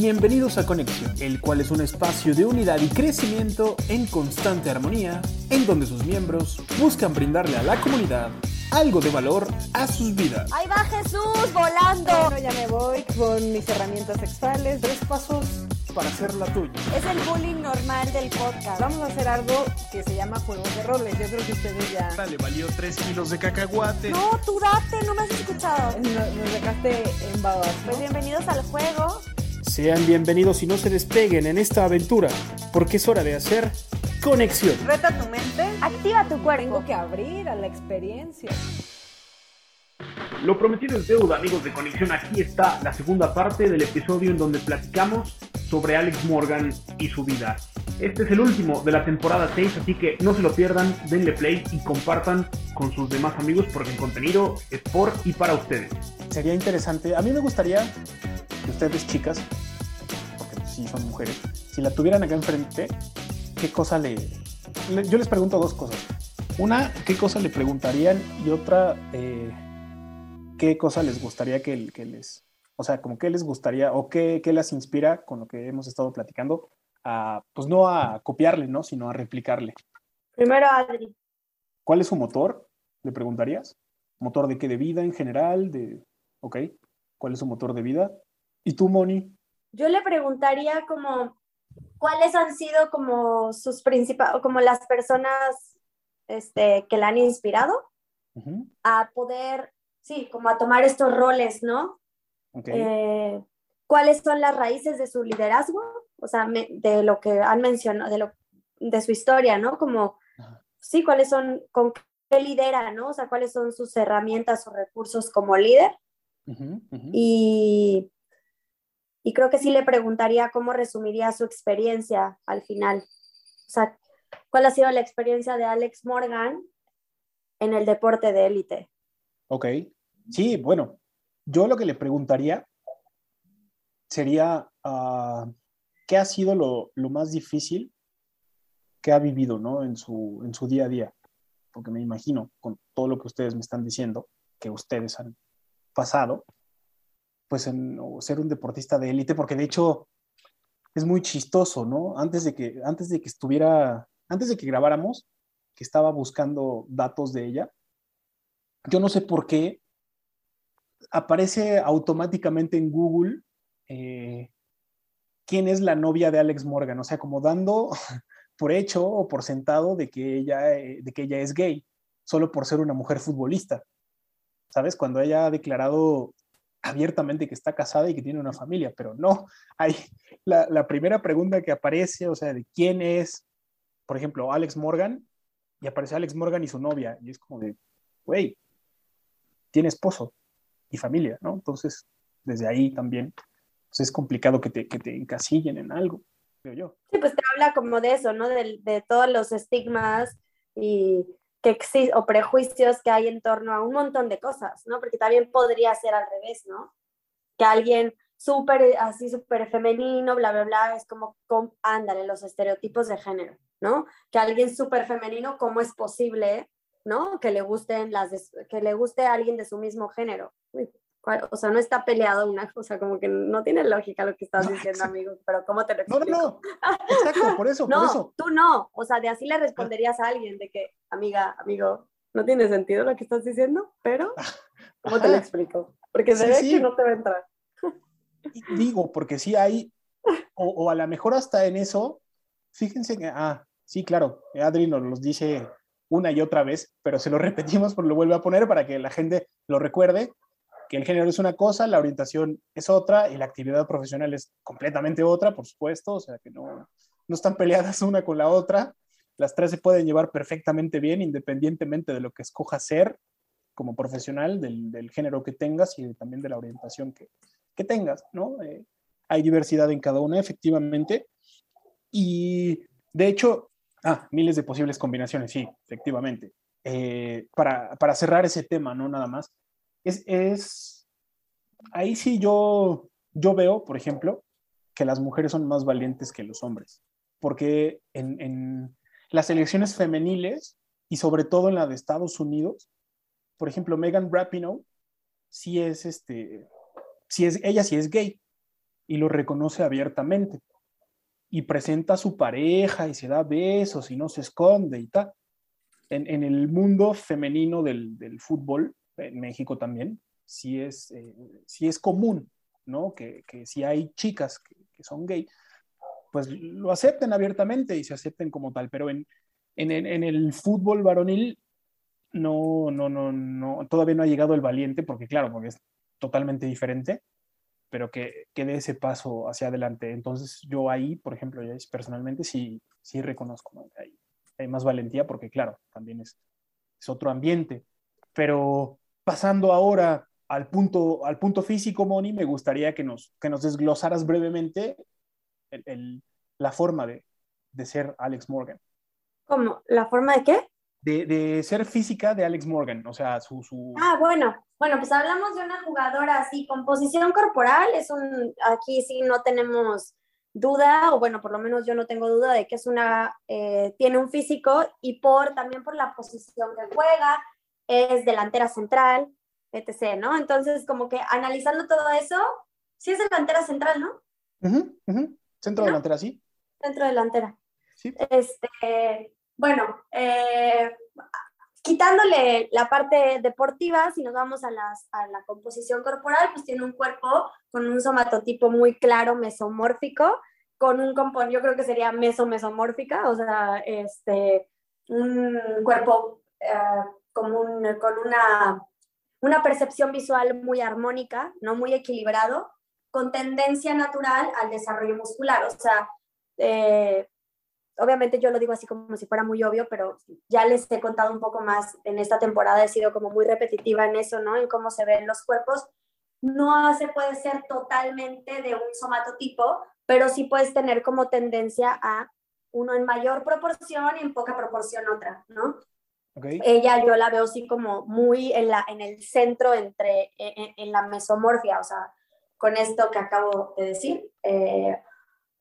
bienvenidos a Conexión, el cual es un espacio de unidad y crecimiento en constante armonía, en donde sus miembros buscan brindarle a la comunidad algo de valor a sus vidas. Ahí va Jesús volando. Bueno, ya me voy con mis herramientas sexuales. Tres pasos para hacer la tuya. Es el bullying normal del podcast. Vamos a hacer algo que se llama juegos de roles. Yo creo que ustedes ya. Le valió 3 kilos de cacahuate. No, tú date, no me has escuchado. Nos, nos dejaste en babas. ¿no? Pues bienvenidos al juego. Sean bienvenidos y no se despeguen en esta aventura, porque es hora de hacer conexión. Reta tu mente. Activa tu cuerpo. Tengo que abrir a la experiencia. Lo prometido es deuda, amigos de Conexión. Aquí está la segunda parte del episodio en donde platicamos sobre Alex Morgan y su vida. Este es el último de la temporada 6, así que no se lo pierdan, denle play y compartan con sus demás amigos porque el contenido es por y para ustedes. Sería interesante, a mí me gustaría que ustedes chicas, sí son mujeres, si la tuvieran acá enfrente, ¿qué cosa le... le- yo les pregunto dos cosas. Una, ¿qué cosa le preguntarían? Y otra, eh, ¿qué cosa les gustaría que, que les... O sea, como qué les gustaría o qué, qué las inspira con lo que hemos estado platicando a, pues no a copiarle, ¿no? Sino a replicarle. Primero Adri. ¿Cuál es su motor? ¿Le preguntarías? ¿Motor de qué? ¿De vida en general? De... Ok. ¿Cuál es su motor de vida? ¿Y tú, Moni? Yo le preguntaría como cuáles han sido como sus principales, como las personas este, que la han inspirado Ujú, a poder, sí, como a tomar estos roles, ¿no? Ok. Eh, cuáles son las raíces de su liderazgo, o sea, me- de lo que han mencionado, de, lo, de su historia, ¿no? Como, sí, cuáles son, con qué lidera, ¿no? O sea, cuáles son sus herramientas o recursos como líder. Ujú, ujú. Y, y creo que sí le preguntaría cómo resumiría su experiencia al final. O sea, cuál ha sido la experiencia de Alex Morgan en el deporte de élite. Ok. Sí, bueno, yo lo que le preguntaría sería, ah, ¿qué ha sido lo, lo más difícil que ha vivido, ¿no? En su, en su día a día. Porque me imagino, con todo lo que ustedes me están diciendo, que ustedes han pasado, pues en ser un deportista de élite, porque de hecho es muy chistoso, ¿no? Antes de que, antes de que estuviera, antes de que grabáramos, que estaba buscando datos de ella, yo no sé por qué aparece automáticamente en Google eh, quién es la novia de Alex Morgan, o sea, como dando por hecho o por sentado de que ella, eh, de que ella es gay, solo por ser una mujer futbolista. ¿Sabes? Cuando ella ha declarado abiertamente que está casada y que tiene una familia, pero no, hay la, primera pregunta que aparece, o sea, de quién es, por ejemplo, Alex Morgan, y aparece Alex Morgan y su novia, y es como de, güey, tiene esposo y familia, ¿no? Entonces, desde ahí también, pues es complicado que te, que te encasillen en algo, creo yo. Sí, pues te habla como de eso, ¿no? De, de todos los estigmas y que exi- o prejuicios que hay en torno a un montón de cosas, ¿no? Porque también podría ser al revés, ¿no? Que alguien súper, así súper femenino, bla, bla, bla, es como, com- ándale, los estereotipos de género, ¿no? Que alguien súper femenino, ¿cómo es posible, ¿no? Que le gusten las, que le guste a alguien de su mismo género. Uy. O sea, no está peleado una cosa, como que no tiene lógica lo que estás No, diciendo, exacto. amigo, pero ¿cómo te lo No, no, explico? no, exacto, por eso, por No, eso. tú no. O sea, de así le responderías a alguien de que, amiga, amigo, no tiene sentido lo que estás diciendo, pero ¿cómo te lo explico? Porque se Sí, ve sí. que no te va a entrar. Digo, porque sí hay, o, o a lo mejor hasta en eso, fíjense que, ah, sí, claro, Adri nos los dice una y otra vez, pero se lo repetimos, pero lo vuelve a poner para que la gente lo recuerde, que el género es una cosa, la orientación es otra y la actividad profesional es completamente otra, por supuesto, o sea que no, no están peleadas una con la otra, las tres se pueden llevar perfectamente bien independientemente de lo que escojas ser como profesional, del, del género que tengas y también de la orientación que, que tengas, ¿no? Eh, hay diversidad en cada una, efectivamente. Y de hecho, ah, miles de posibles combinaciones, sí, efectivamente. Eh, para, para cerrar ese tema, ¿no? Nada más. Es, es, ahí sí yo, yo veo, por ejemplo, que las mujeres son más valientes que los hombres, porque en, en las elecciones femeniles y sobre todo en la de Estados Unidos, por ejemplo, Megan Rapinoe sí es este, sí es, ella sí es gay, y lo reconoce abiertamente y presenta a su pareja y se da besos y no se esconde y tal. En, el mundo femenino del, fútbol, en México también, sí es, eh, es común, ¿no? Que, si hay chicas que, son gay, pues lo acepten abiertamente y se acepten como tal, pero en, en, el fútbol varonil no, no, no, no, todavía no ha llegado el valiente, porque claro, porque es totalmente diferente, pero que, que dé ese paso hacia adelante. Entonces yo ahí, por ejemplo, yo personalmente sí, sí reconozco, hay, hay, más valentía porque claro, también es, es otro ambiente. Pero pasando ahora al punto, al punto físico, Moni, me gustaría que nos, que nos desglosaras brevemente el, la forma de, de ser Alex Morgan. ¿Cómo? ¿La forma de qué? de, ser física de Alex Morgan, o sea, su, su... Ah, bueno, bueno, pues hablamos de una jugadora así, composición corporal, es un, aquí sí no tenemos duda, o bueno, por lo menos yo no tengo duda de que es una, eh, tiene un físico y por, también por la posición que juega, es delantera central, etc., ¿no? Entonces, como que analizando todo eso, sí es delantera central, ¿no? Centro delantera, sí. Centro delantera. Sí. Este, bueno, eh, quitándole la parte deportiva, si nos vamos a, la composición corporal, pues tiene un cuerpo con un somatotipo muy claro, mesomórfico, con un componente, yo creo que sería meso-mesomórfica, o sea, este, un cuerpo eh, con una, una percepción visual muy armónica, no muy equilibrado, con tendencia natural al desarrollo muscular, o sea, eh, obviamente yo lo digo así como si fuera muy obvio, pero ya les he contado un poco más en esta temporada, he sido como muy repetitiva en eso, ¿no? En cómo se ven los cuerpos. No se puede ser totalmente de un somatotipo, pero sí puedes tener como tendencia a uno en mayor proporción y en poca proporción otra, ¿no? Okay. Ella yo la veo así como muy en, la, en el centro entre, en, la mesomorfia, o sea, con esto que acabo de decir. Eh,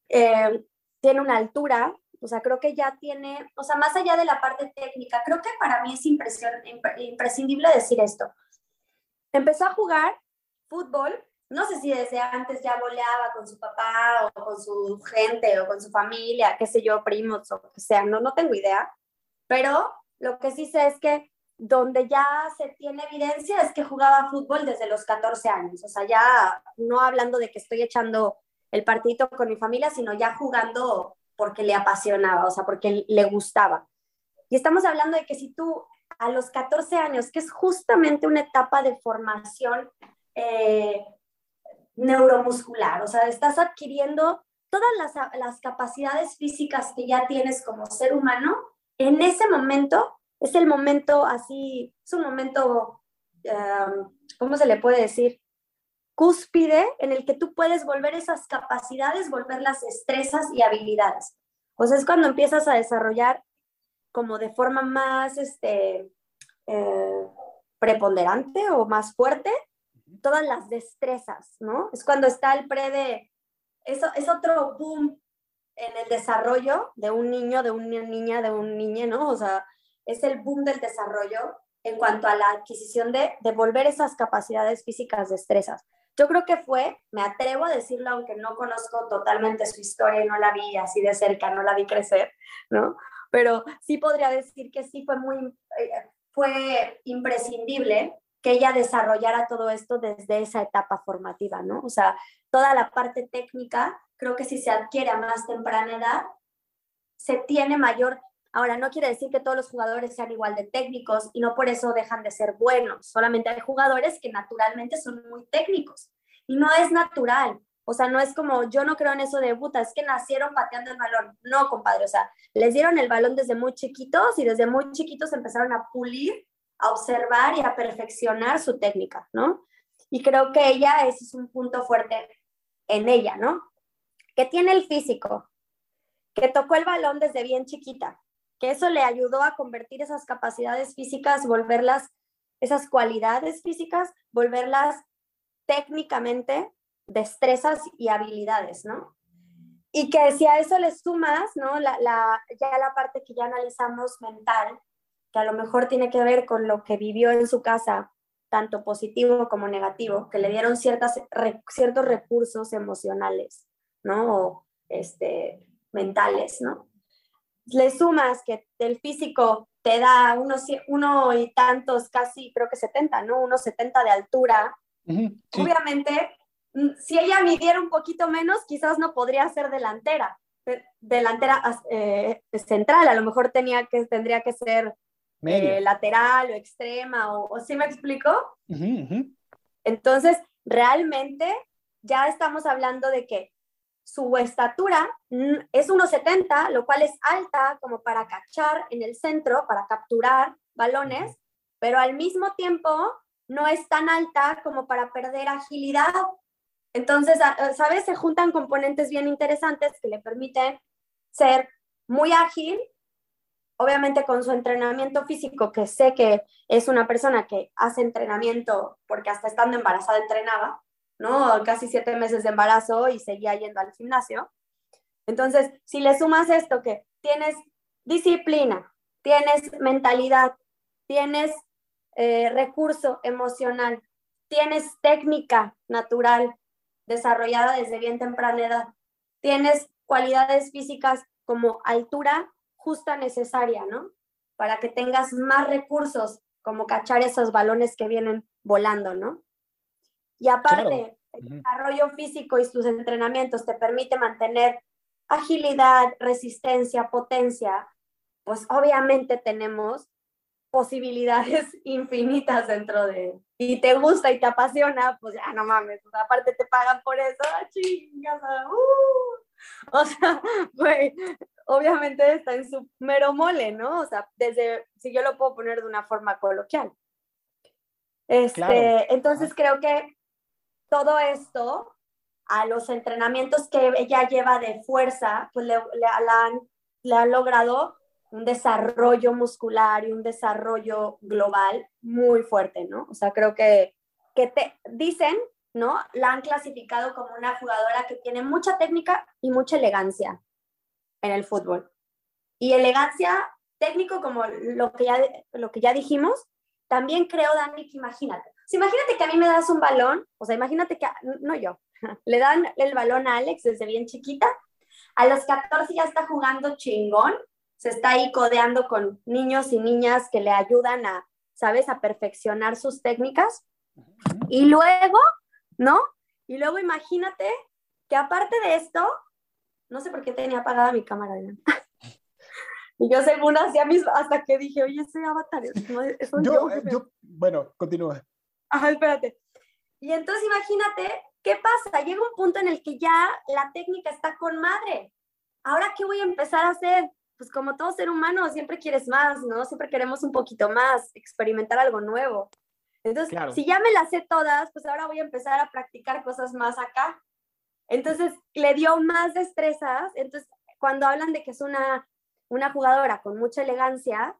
eh, tiene una altura o sea, creo que ya tiene, o sea, más allá de la parte técnica, creo que para mí es imprescindible decir esto. Empezó a jugar fútbol, no sé si desde antes ya voleaba con su papá o con su gente o con su familia, qué sé yo, primos o que sea, no, no tengo idea, pero lo que sí sé es que donde ya se tiene evidencia es que jugaba fútbol desde los 14 años, o sea, ya no hablando de que estoy echando el partidito con mi familia, sino ya jugando porque le apasionaba, o sea, porque le gustaba. Y estamos hablando de que si tú a los 14 años, que es justamente una etapa de formación eh, neuromuscular, o sea, estás adquiriendo todas las, capacidades físicas que ya tienes como ser humano, en ese momento es el momento así, es un momento, um, ¿cómo se le puede decir? cúspide en el que tú puedes volver esas capacidades, volver las destrezas y habilidades. O sea, es cuando empiezas a desarrollar como de forma más este, eh, preponderante o más fuerte todas las destrezas, ¿no? Es cuando está el pre de, eso es otro boom en el desarrollo de un niño, de una niña, de un niño, ¿no? O sea, es el boom del desarrollo en cuanto a la adquisición de, de volver esas capacidades físicas, destrezas. Yo creo que fue, me atrevo a decirlo, aunque no conozco totalmente su historia y no la vi así de cerca, no la vi crecer, ¿no? Pero sí podría decir que sí fue muy, eh, fue imprescindible que ella desarrollara todo esto desde esa etapa formativa, ¿no? O sea, toda la parte técnica, creo que si se adquiere a más temprana edad, se tiene mayor Ahora, no quiere decir que todos los jugadores sean igual de técnicos y no por eso dejan de ser buenos. Solamente hay jugadores que naturalmente son muy técnicos y no es natural. O sea, no es como, yo no creo en eso de puta, es que nacieron pateando el balón. No, compadre, o sea, les dieron el balón desde muy chiquitos y desde muy chiquitos empezaron a pulir, a observar y a perfeccionar su técnica, ¿no? Y creo que ella, ese es un punto fuerte en ella, ¿no? Que tiene el físico, que tocó el balón desde bien chiquita, que eso le ayudó a convertir esas capacidades físicas, volverlas, esas cualidades físicas, volverlas técnicamente destrezas y habilidades, ¿no? Y que si a eso le sumas, ¿no? La, la, ya la parte que ya analizamos mental, que a lo mejor tiene que ver con lo que vivió en su casa tanto positivo como negativo, que le dieron ciertas, ciertos recursos emocionales, ¿no? O este, mentales, ¿no? Le sumas que el físico te da unos, uno y tantos, casi creo que 70, ¿no? Unos 70 de altura. Obviamente, mm, si ella midiera un poquito menos, quizás no podría ser delantera, delantera eh, central, a lo mejor tenía que, tendría que ser eh, lateral o extrema, o, ¿sí me explico? Entonces, realmente ya estamos hablando de que su estatura es 1,70, lo cual es alta como para cachar en el centro, para capturar balones, pero al mismo tiempo no es tan alta como para perder agilidad. Entonces, ¿sabes? Se juntan componentes bien interesantes que le permiten ser muy ágil, obviamente con su entrenamiento físico, que sé que es una persona que hace entrenamiento porque hasta estando embarazada entrenaba, ¿no? Casi siete meses de embarazo y seguía yendo al gimnasio. Entonces, si le sumas esto, que tienes disciplina, tienes mentalidad, tienes eh, recurso emocional, tienes técnica natural desarrollada desde bien temprana edad, tienes cualidades físicas como altura justa necesaria, ¿no? Para que tengas más recursos, como cachar esos balones que vienen volando, ¿no? Y aparte, el desarrollo físico y sus entrenamientos te permite mantener agilidad, resistencia, potencia, pues obviamente tenemos posibilidades infinitas dentro de y te gusta y te apasiona, pues ya no mames, aparte te pagan por eso, ¡ah, chingas, uh! o sea, güey, obviamente está en su mero mole, ¿no? O sea, desde, si yo lo puedo poner de una forma coloquial. Este, entonces creo que todo esto a los entrenamientos que ella lleva de fuerza, pues le, han, han logrado un desarrollo muscular y un desarrollo global muy fuerte, ¿no? O sea, creo que, que te dicen, ¿no? La han clasificado como una jugadora que tiene mucha técnica y mucha elegancia en el fútbol. Y elegancia técnico, como lo que ya, lo que ya dijimos, también creo, Dani, que imagínate, imagínate que a mí me das un balón, o sea, imagínate que, no yo, le dan el balón a Alex desde bien chiquita, a los 14 ya está jugando chingón, se está ahí codeando con niños y niñas que le ayudan a, ¿sabes?, a perfeccionar sus técnicas. Y luego, ¿no? Y luego imagínate que aparte de esto, no sé por qué tenía apagada mi cámara. Y yo según hacía mis, hasta que dije, oye, ese avatar es, yo, yo, bueno, continúa. Ajá, espérate. Y entonces imagínate, ¿qué pasa? Llega un punto en el que ya la técnica está con madre. Ahora, ¿qué voy a empezar a hacer? Pues como todo ser humano, siempre quieres más, ¿no? Siempre queremos un poquito más, experimentar algo nuevo. Entonces, si ya me las sé todas, pues ahora voy a empezar a practicar cosas más acá. Entonces, le dio más destrezas. Entonces, cuando hablan de que es una, una jugadora con mucha elegancia,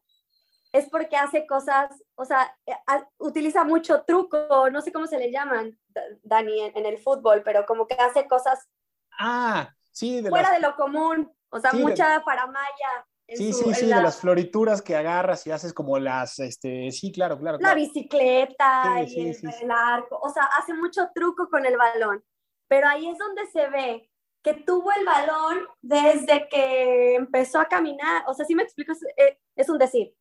es porque hace cosas, o sea, eh, utiliza mucho truco, no sé cómo se le llaman, Dani, en, el fútbol, pero como que hace cosas ah, sí, fuera de lo común, o sea, mucha paramaya. Sí, sí, sí, de las florituras que agarras y haces como las, este, sí, claro, claro. La bicicleta y el, arco, o sea, hace mucho truco con el balón, pero ahí es donde se ve que tuvo el balón desde que empezó a caminar, o sea, sí me explico, es eh, un decir,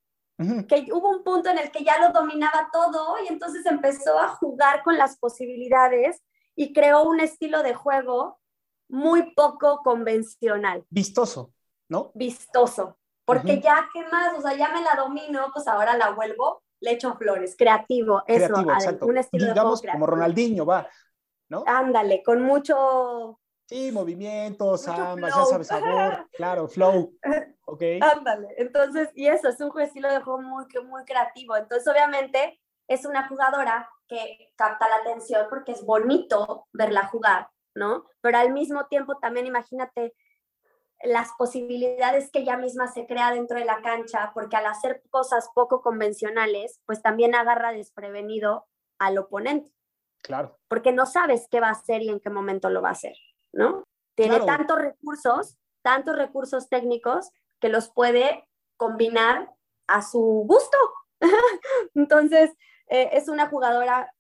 que hubo un punto en el que ya lo dominaba todo y entonces empezó a jugar con las posibilidades y creó un estilo de juego muy poco convencional. Vistoso, ¿no? Vistoso, porque ya, ¿qué más? O sea, ya me la domino, pues ahora la vuelvo, le echo flores, creativo, eso, un estilo de juego como Ronaldinho, va, ¿no? Ándale, con mucho Sí, movimientos, ambas, ya sabes, sabor, claro, flow. Ok. Ándale, entonces, y eso, es un estilo de juego muy, muy creativo. Entonces, obviamente, es una jugadora que capta la atención porque es bonito verla jugar, ¿no? Pero al mismo tiempo también imagínate las posibilidades que ella misma se crea dentro de la cancha, porque al hacer cosas poco convencionales, pues también agarra desprevenido al oponente. Claro. Porque no sabes qué va a hacer y en qué momento lo va a hacer. ¿No? Tiene tantos recursos, tantos recursos técnicos que los puede combinar a su gusto. Entonces, eh, es una jugadora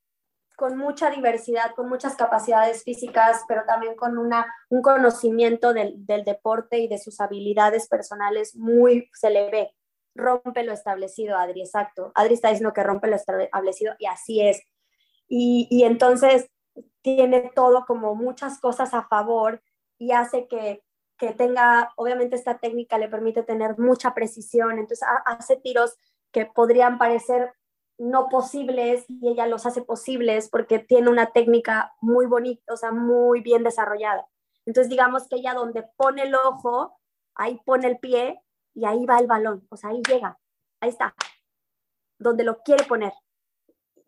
con mucha diversidad, con muchas capacidades físicas, pero también con una, un conocimiento del, del, deporte y de sus habilidades personales muy, se le ve, rompe lo establecido, Adri, exacto. Adri está diciendo que rompe lo establecido y así es. Y, y entonces tiene todo como muchas cosas a favor y hace que, que tenga, obviamente esta técnica le permite tener mucha precisión, entonces hace tiros que podrían parecer no posibles y ella los hace posibles porque tiene una técnica muy bonita, o sea, muy bien desarrollada. Entonces, digamos que ella donde pone el ojo, ahí pone el pie y ahí va el balón, o sea, ahí llega, ahí está, donde lo quiere poner.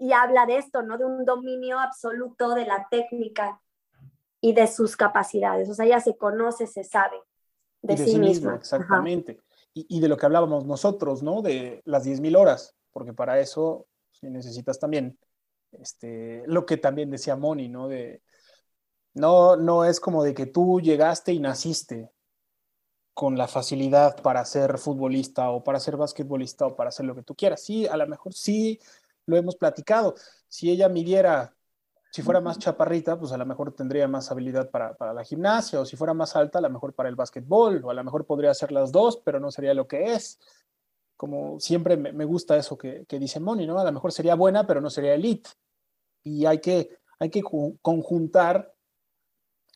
Y habla de esto, ¿no? De un dominio absoluto de la técnica y de sus capacidades. O sea, ella se conoce, se sabe de, sí, misma. Exactamente. Y, y, de lo que hablábamos nosotros, ¿no? De las 10.000 horas porque para eso necesitas también este, lo que también decía Moni, ¿no? De, no, no es como de que tú llegaste y naciste con la facilidad para ser futbolista o para ser basquetbolista o para hacer lo que tú quieras. Sí, a lo mejor sí lo hemos platicado. Si ella midiera, si fuera más chaparrita, pues a lo mejor tendría más habilidad para, para la gimnasia, o si fuera más alta, a lo mejor para el basquetbol, o a lo mejor podría hacer las dos, pero no sería lo que es como siempre me, gusta eso que, dice Moni, ¿no? A lo mejor sería buena, pero no sería elite. Y hay que, hay que conjuntar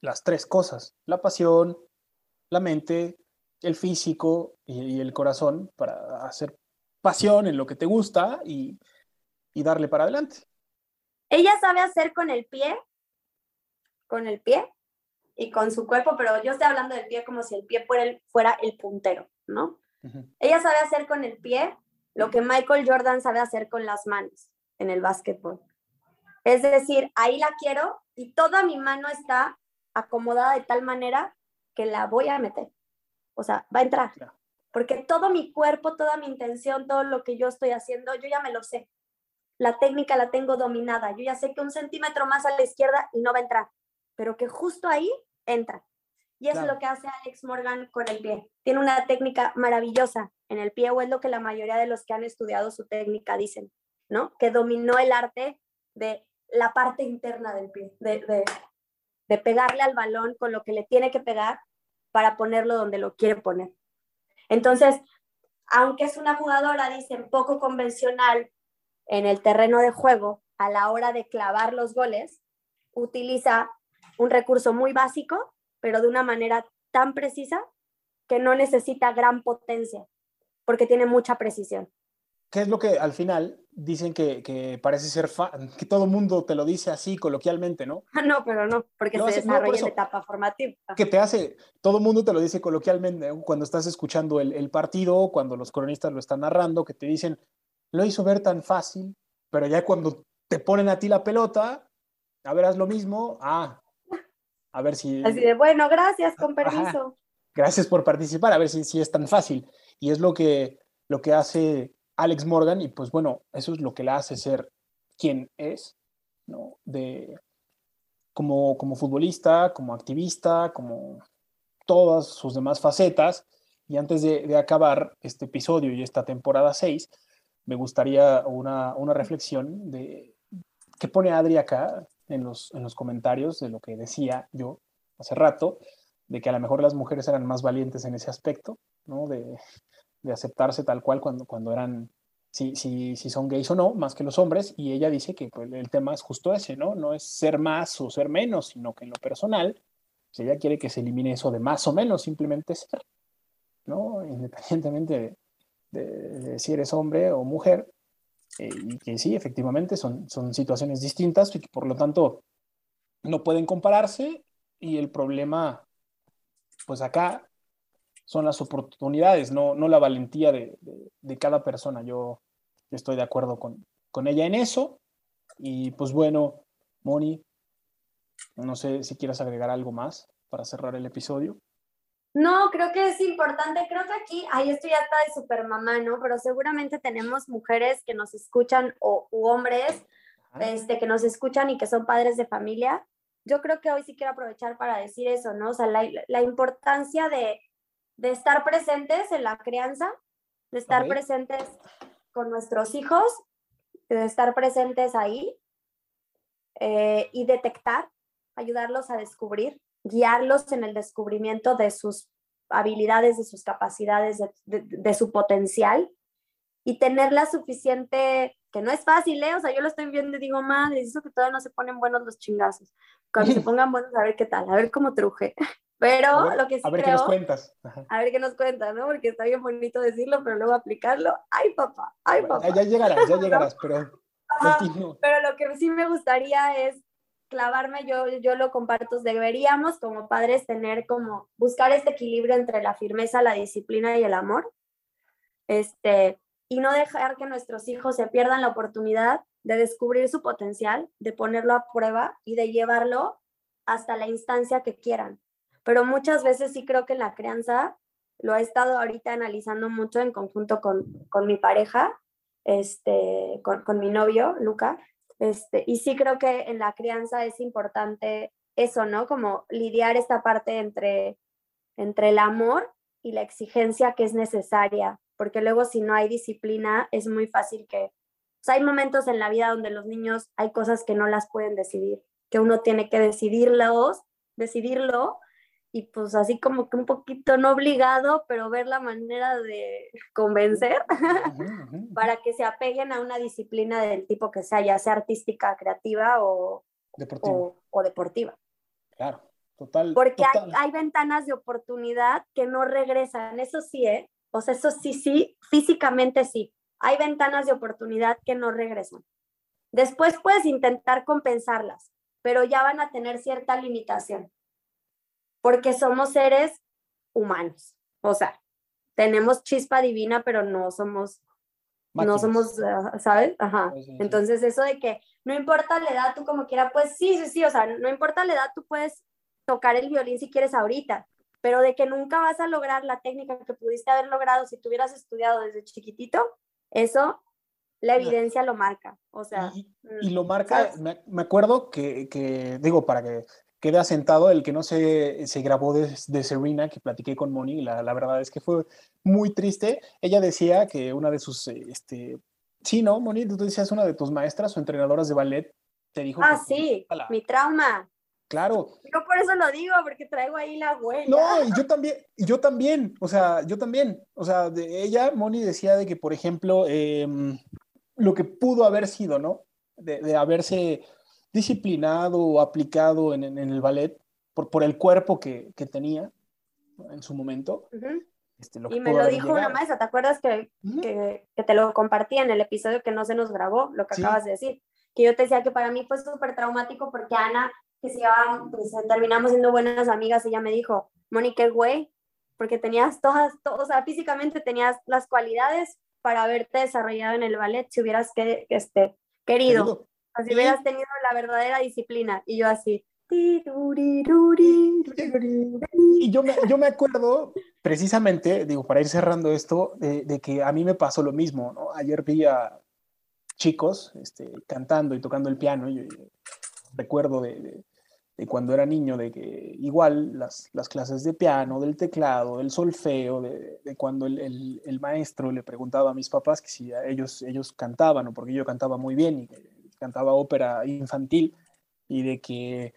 las tres cosas, la pasión, la mente, el físico y, el corazón para hacer pasión en lo que te gusta y, darle para adelante. Ella sabe hacer con el pie, con el pie y con su cuerpo, pero yo estoy hablando del pie como si el pie fuera el puntero, ¿no? Ella sabe hacer con el pie lo que Michael Jordan sabe hacer con las manos en el básquetbol. Es decir, ahí la quiero y toda mi mano está acomodada de tal manera que la voy a meter. O sea, va a entrar. Porque todo mi cuerpo, toda mi intención, todo lo que yo estoy haciendo, yo ya me lo sé. La técnica la tengo dominada. Yo ya sé que un centímetro más a la izquierda y no va a entrar, pero que justo ahí entra. Y eso es lo que hace Alex Morgan con el pie. Tiene una técnica maravillosa en el pie, o es lo que la mayoría de los que han estudiado su técnica dicen, ¿no? Que dominó el arte de la parte interna del pie, de, de pegarle al balón con lo que le tiene que pegar para ponerlo donde lo quiere poner. Entonces, aunque es una jugadora, dicen, poco convencional en el terreno de juego a la hora de clavar los goles, utiliza un recurso muy básico pero de una manera tan precisa que no necesita gran potencia, porque tiene mucha precisión. ¿Qué es lo que al final dicen que, parece ser, que todo mundo te lo dice así coloquialmente, ¿no? no, pero no, porque se desarrolla en la etapa formativa. Que te hace, todo mundo te lo dice coloquialmente cuando estás escuchando el, el partido, cuando los cronistas lo están narrando, que te dicen, lo hizo ver tan fácil, pero ya cuando te ponen a ti la pelota, a ver, haz lo mismo, ah, a ver si... Así de, bueno, gracias, con permiso. Gracias por participar, a ver si, si es tan fácil. Y es lo que, lo que hace Alex Morgan y pues bueno, eso es lo que la hace ser quien es, ¿no? De, como, como futbolista, como activista, como todas sus demás facetas. Y antes de, de acabar este episodio y esta temporada 6, me gustaría una, una reflexión de qué pone Adri acá, en los, en los comentarios de lo que decía yo hace rato, de que a lo mejor las mujeres eran más valientes en ese aspecto, ¿no? De, de aceptarse tal cual cuando, cuando eran, si, si, si, son gays o no, más que los hombres, y ella dice que pues, el tema es justo ese, ¿no? No es ser más o ser menos, sino que en lo personal, si ella quiere que se elimine eso de más o menos, simplemente ser, ¿no? Independientemente de, si eres hombre o mujer, eh, y que sí, efectivamente son, son situaciones distintas y que por lo tanto no pueden compararse y el problema, pues acá son las oportunidades, no, no la valentía de, de, cada persona. Yo, estoy de acuerdo con, con ella en eso y pues bueno, Moni, no sé si quieres agregar algo más para cerrar el episodio. No, creo que es importante, creo que aquí, ahí estoy ya está de super mamá, ¿no? Pero seguramente tenemos mujeres que nos escuchan o hombres este, que nos escuchan y que son padres de familia. Yo creo que hoy sí quiero aprovechar para decir eso, ¿no? O sea, la, la importancia de, de, estar presentes en la crianza, de estar presentes con nuestros hijos de estar presentes ahí eh, y detectar, ayudarlos a descubrir, guiarlos en el descubrimiento de sus habilidades, de sus capacidades, de, su potencial y tener la suficiente, que no es fácil, ¿eh? O sea, yo lo estoy viendo y digo, madre, eso que todavía no se ponen buenos los chingazos. Cuando se pongan buenos, a ver qué tal, a ver cómo truje. Pero lo que sí A ver creo, qué nos cuentas. A ver qué nos cuentas, ¿no? Porque está bien bonito decirlo, pero luego aplicarlo. ¡Ay, papá! ¡Ay, papá! Ya, llegarás, ya llegarás, pero Pero lo que sí me gustaría es clavarme, yo, yo lo comparto, deberíamos como padres tener como, buscar este equilibrio entre la firmeza, la disciplina y el amor, este, y no dejar que nuestros hijos se pierdan la oportunidad de descubrir su potencial, de ponerlo a prueba y de llevarlo hasta la instancia que quieran. Pero muchas veces sí creo que en la crianza lo he estado ahorita analizando mucho en conjunto con, con mi pareja, este, con, con mi novio, Luca, este, y sí creo que en la crianza es importante eso, ¿no? Como lidiar esta parte entre, entre el amor y la exigencia que es necesaria, porque luego si no hay disciplina es muy fácil que... O hay momentos en la vida donde los niños hay cosas que no las pueden decidir, que uno tiene que decidirlos, decidirlo y pues así como que un poquito no obligado, pero ver la manera de convencer para que se apeguen a una disciplina del tipo que sea, ya sea artística, creativa o deportiva. O, deportiva. Claro, total. Porque Hay, hay, ventanas de oportunidad que no regresan, eso sí, ¿eh? O sea, eso sí, sí, físicamente sí. Hay ventanas de oportunidad que no regresan. Después puedes intentar compensarlas, pero ya van a tener cierta limitación porque somos seres humanos. O sea, tenemos chispa divina, pero no somos, no somos, ah, ¿sabes? Ajá. Entonces, eso de que no importa la edad, tú como quiera, pues sí, sí, sí, o sea, no importa la edad, tú puedes tocar el violín si quieres ahorita, pero de que nunca vas a lograr la técnica que pudiste haber logrado si tuvieras estudiado desde chiquitito, eso la evidencia lo marca, o sea. Y, lo marca, me, me, acuerdo que, que, digo, para que queda asentado el que no se, se grabó de, de, Serena, que platiqué con Moni, la, la, verdad es que fue muy triste. Ella decía que una de sus, este, sí, ¿no, Moni? Tú decías una de tus maestras o entrenadoras de ballet te dijo... Ah, sí, mi trauma. Claro. Yo por eso lo digo, porque traigo ahí la huella. No, y yo también, yo también, o sea, yo también, o sea, de ella, Moni decía de que, por ejemplo, em, lo que pudo haber sido, ¿no? De, de haberse disciplinado o aplicado en, en, el ballet por, por el cuerpo que, que tenía en su momento. este, y me lo dijo una maestra, ¿te acuerdas que, que, que, te lo compartí en el episodio que no se nos grabó, lo que acabas de decir? Que yo te decía que para mí fue súper traumático porque Ana, que se llevaban, pues terminamos siendo buenas amigas, ella me dijo, Mónica, güey, porque tenías todas, o sea, físicamente tenías las cualidades para haberte desarrollado en el ballet si hubieras que, este, querido. Así hubieras tenido la verdadera disciplina. Y yo así. Y yo me, yo me acuerdo precisamente, digo, para ir cerrando esto, de, que a mí me pasó lo mismo, ¿no? Ayer vi a chicos este, cantando y tocando el piano, y, recuerdo de, de, cuando era niño, de que igual las, las, clases de piano, del teclado, del solfeo, de, cuando el, el, el, maestro le preguntaba a mis papás que si ellos, ellos cantaban o porque yo cantaba muy bien y que cantaba ópera infantil y de que,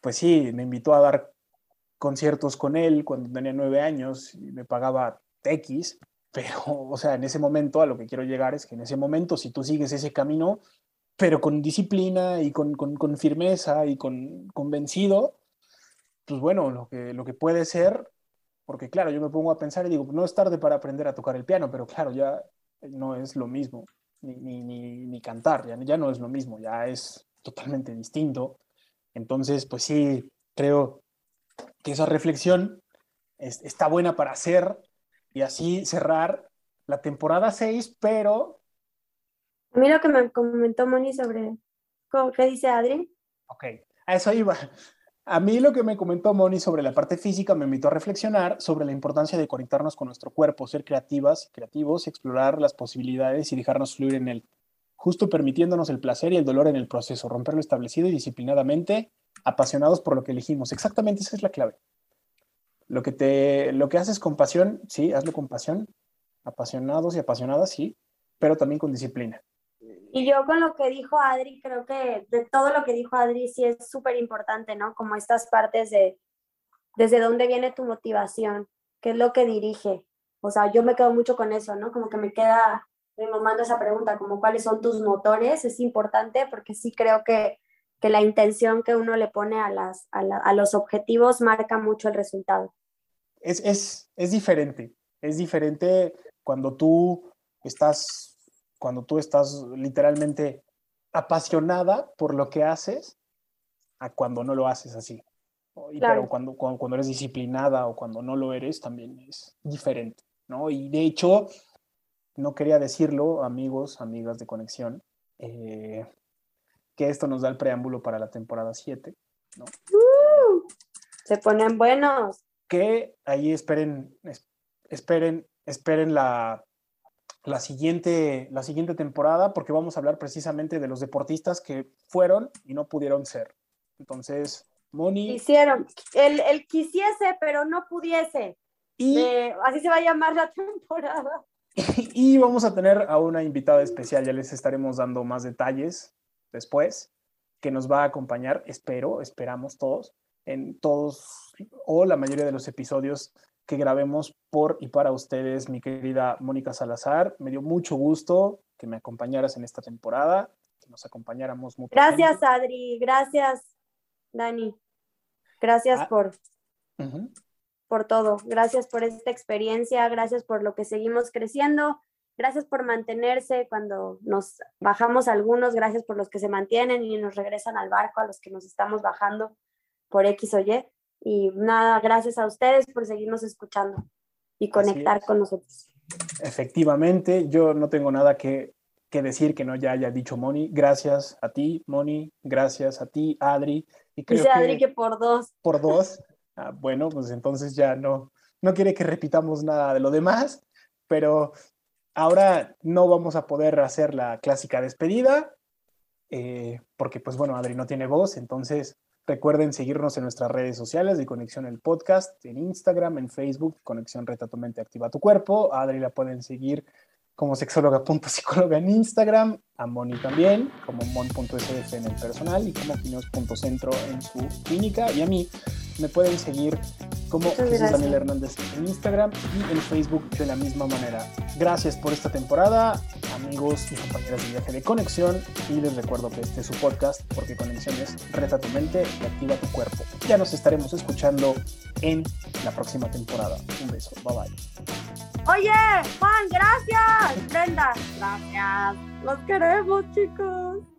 pues sí, me invitó a dar conciertos con él cuando tenía nueve años y me pagaba X, pero, o sea, en ese momento a lo que quiero llegar es que en ese momento, si tú sigues ese camino, pero con disciplina y con, con, firmeza y con convencido, pues bueno, lo que, lo que puede ser, porque claro, yo me pongo a pensar y digo, no es tarde para aprender a tocar el piano, pero claro, ya no es lo mismo ni, ni, ni, cantar, ya, ya no es lo mismo, ya es totalmente distinto. Entonces, pues sí, creo que esa reflexión está buena para hacer y así cerrar la temporada 6, pero... A mí lo que me comentó Moni sobre, ¿qué dice Adri? Ok, a eso iba. A mí lo que me comentó Moni sobre la parte física me invitó a reflexionar sobre la importancia de conectarnos con nuestro cuerpo, ser creativas, creativos, explorar las posibilidades y dejarnos fluir en él, justo permitiéndonos el placer y el dolor en el proceso, romper lo establecido y disciplinadamente, apasionados por lo que elegimos. Exactamente esa es la clave. Lo que, te, lo que haces con pasión, sí, hazlo con pasión, apasionados y apasionadas, sí, pero también con disciplina. Y yo con lo que dijo Adri, creo que de todo lo que dijo Adri sí es súper importante, ¿no? Como estas partes de desde dónde viene tu motivación, qué es lo que dirige. O sea, yo me quedo mucho con eso, ¿no? Como que me queda remomando esa pregunta, como cuáles son tus motores, es importante porque sí creo que, que la intención que uno le pone a, las, a, a los objetivos marca mucho el resultado. Es, es, es diferente, es diferente cuando tú estás, cuando tú estás literalmente apasionada por lo que haces a cuando no lo haces así. Y, Pero cuando, cuando, cuando, eres disciplinada o cuando no lo eres también es diferente, ¿no? Y de hecho, no quería decirlo, amigos, amigas de conexión, eh, que esto nos da el preámbulo para la temporada 7, ¿no? Uh, se ponen buenos. Que ahí esperen, esperen, esperen la, la siguiente, la siguiente temporada porque vamos a hablar precisamente de los deportistas que fueron y no pudieron ser. Entonces, Moni. Hicieron, el, el quisiese, pero no pudiese. Y, así se va a llamar la temporada. Y vamos a tener a una invitada especial, ya les estaremos dando más detalles después, que nos va a acompañar, espero, esperamos todos, en todos o la mayoría de los episodios que grabemos por y para ustedes, mi querida Mónica Salazar. Me dio mucho gusto que me acompañaras en esta temporada, que nos acompañáramos mucho. Gracias, Adri. Gracias, Dani. Gracias ah. por, por todo. Gracias por esta experiencia. Gracias por lo que seguimos creciendo. Gracias por mantenerse cuando nos bajamos algunos. Gracias por los que se mantienen y nos regresan al barco, a los que nos estamos bajando por X o Y. Y nada, gracias a ustedes por seguirnos escuchando y conectar con nosotros. Efectivamente, yo no tengo nada que, que, decir que no ya haya dicho Moni. Gracias a ti, Moni. Gracias a ti, Adri. Y Dice Adri que por dos. Por dos. Ah, bueno, pues entonces ya no, no quiere que repitamos nada de lo demás, pero ahora no vamos a poder hacer la clásica despedida, eh, porque pues bueno, Adri no tiene voz, entonces Recuerden seguirnos en nuestras redes sociales de Conexión el Podcast, en Instagram, en Facebook, Conexión Reta tu Mente, Activa tu Cuerpo. Adri la pueden seguir como sexóloga.psicóloga en Instagram, a Moni también, como mon.sf en el personal y como quinos.centro en su clínica. Y a mí me pueden seguir como Jesús Daniel Hernández en Instagram y en Facebook de la misma manera. Gracias por esta temporada, amigos y compañeras de viaje de conexión. Y les recuerdo que este es su podcast, porque conexión es reta tu mente y activa tu cuerpo. Ya nos estaremos escuchando en la próxima temporada. Un beso, bye bye. Oye, Juan, gracias. Brenda, gracias. Los queremos, chicos.